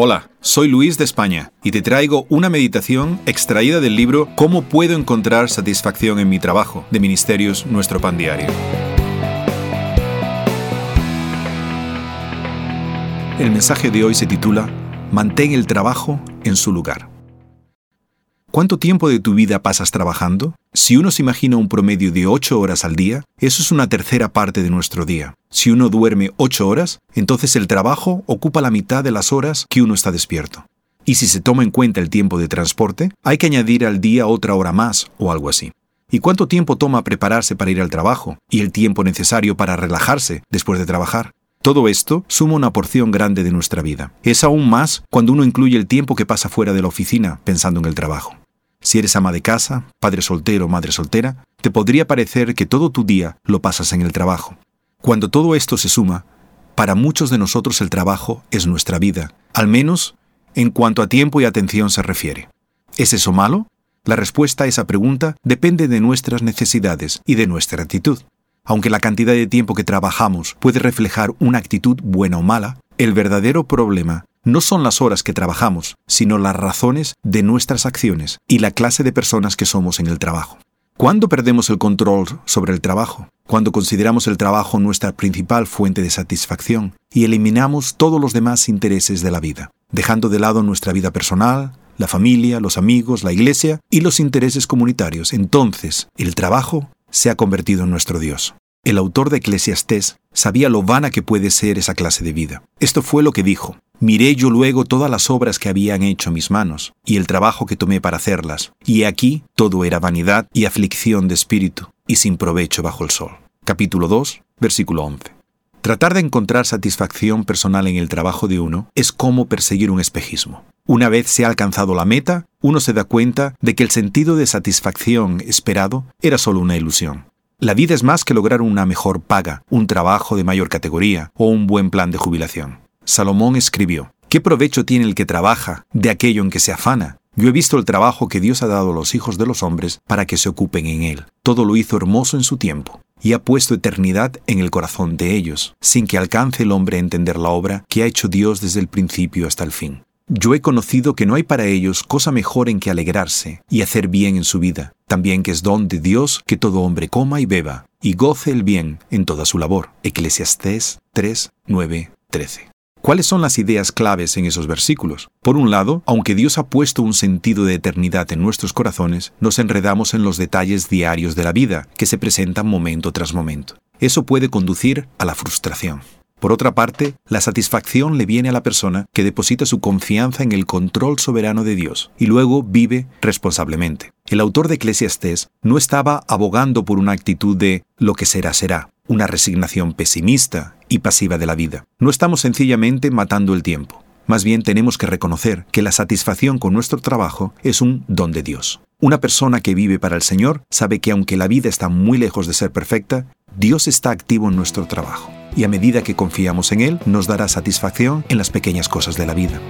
Hola, soy Luis de España y te traigo una meditación extraída del libro Cómo puedo encontrar satisfacción en mi trabajo de Ministerios Nuestro Pan Diario. El mensaje de hoy se titula Mantén el trabajo en su lugar. ¿Cuánto tiempo de tu vida pasas trabajando? Si uno se imagina un promedio de 8 horas al día, eso es una tercera parte de nuestro día. Si uno duerme 8 horas, entonces el trabajo ocupa la mitad de las horas que uno está despierto. Y si se toma en cuenta el tiempo de transporte, hay que añadir al día otra hora más o algo así. ¿Y cuánto tiempo toma prepararse para ir al trabajo? ¿Y el tiempo necesario para relajarse después de trabajar? Todo esto suma una porción grande de nuestra vida. Es aún más cuando uno incluye el tiempo que pasa fuera de la oficina pensando en el trabajo. Si eres ama de casa, padre soltero o madre soltera, te podría parecer que todo tu día lo pasas en el trabajo. Cuando todo esto se suma, para muchos de nosotros el trabajo es nuestra vida, al menos en cuanto a tiempo y atención se refiere. ¿Es eso malo? La respuesta a esa pregunta depende de nuestras necesidades y de nuestra actitud. Aunque la cantidad de tiempo que trabajamos puede reflejar una actitud buena o mala, el verdadero problema no son las horas que trabajamos, sino las razones de nuestras acciones y la clase de personas que somos en el trabajo. ¿Cuándo perdemos el control sobre el trabajo? Cuando consideramos el trabajo nuestra principal fuente de satisfacción y eliminamos todos los demás intereses de la vida, dejando de lado nuestra vida personal, la familia, los amigos, la iglesia y los intereses comunitarios. Entonces, el trabajo se ha convertido en nuestro Dios. El autor de Eclesiastés sabía lo vana que puede ser esa clase de vida. Esto fue lo que dijo. Miré yo luego todas las obras que habían hecho mis manos, y el trabajo que tomé para hacerlas, y aquí todo era vanidad y aflicción de espíritu, y sin provecho bajo el sol. Capítulo 2, versículo 11. Tratar de encontrar satisfacción personal en el trabajo de uno es como perseguir un espejismo. Una vez se ha alcanzado la meta, uno se da cuenta de que el sentido de satisfacción esperado era solo una ilusión. La vida es más que lograr una mejor paga, un trabajo de mayor categoría o un buen plan de jubilación. Salomón escribió, ¿qué provecho tiene el que trabaja de aquello en que se afana? Yo he visto el trabajo que Dios ha dado a los hijos de los hombres para que se ocupen en él. Todo lo hizo hermoso en su tiempo y ha puesto eternidad en el corazón de ellos, sin que alcance el hombre a entender la obra que ha hecho Dios desde el principio hasta el fin. Yo he conocido que no hay para ellos cosa mejor en que alegrarse y hacer bien en su vida, también que es don de Dios que todo hombre coma y beba, y goce el bien en toda su labor. Eclesiastés 3, 9, 13. ¿Cuáles son las ideas claves en esos versículos? Por un lado, aunque Dios ha puesto un sentido de eternidad en nuestros corazones, nos enredamos en los detalles diarios de la vida, que se presentan momento tras momento. Eso puede conducir a la frustración. Por otra parte, la satisfacción le viene a la persona que deposita su confianza en el control soberano de Dios y luego vive responsablemente. El autor de Eclesiastés no estaba abogando por una actitud de lo que será será, una resignación pesimista y pasiva de la vida. No estamos sencillamente matando el tiempo. Más bien tenemos que reconocer que la satisfacción con nuestro trabajo es un don de Dios. Una persona que vive para el Señor sabe que aunque la vida está muy lejos de ser perfecta, Dios está activo en nuestro trabajo y a medida que confiamos en Él nos dará satisfacción en las pequeñas cosas de la vida.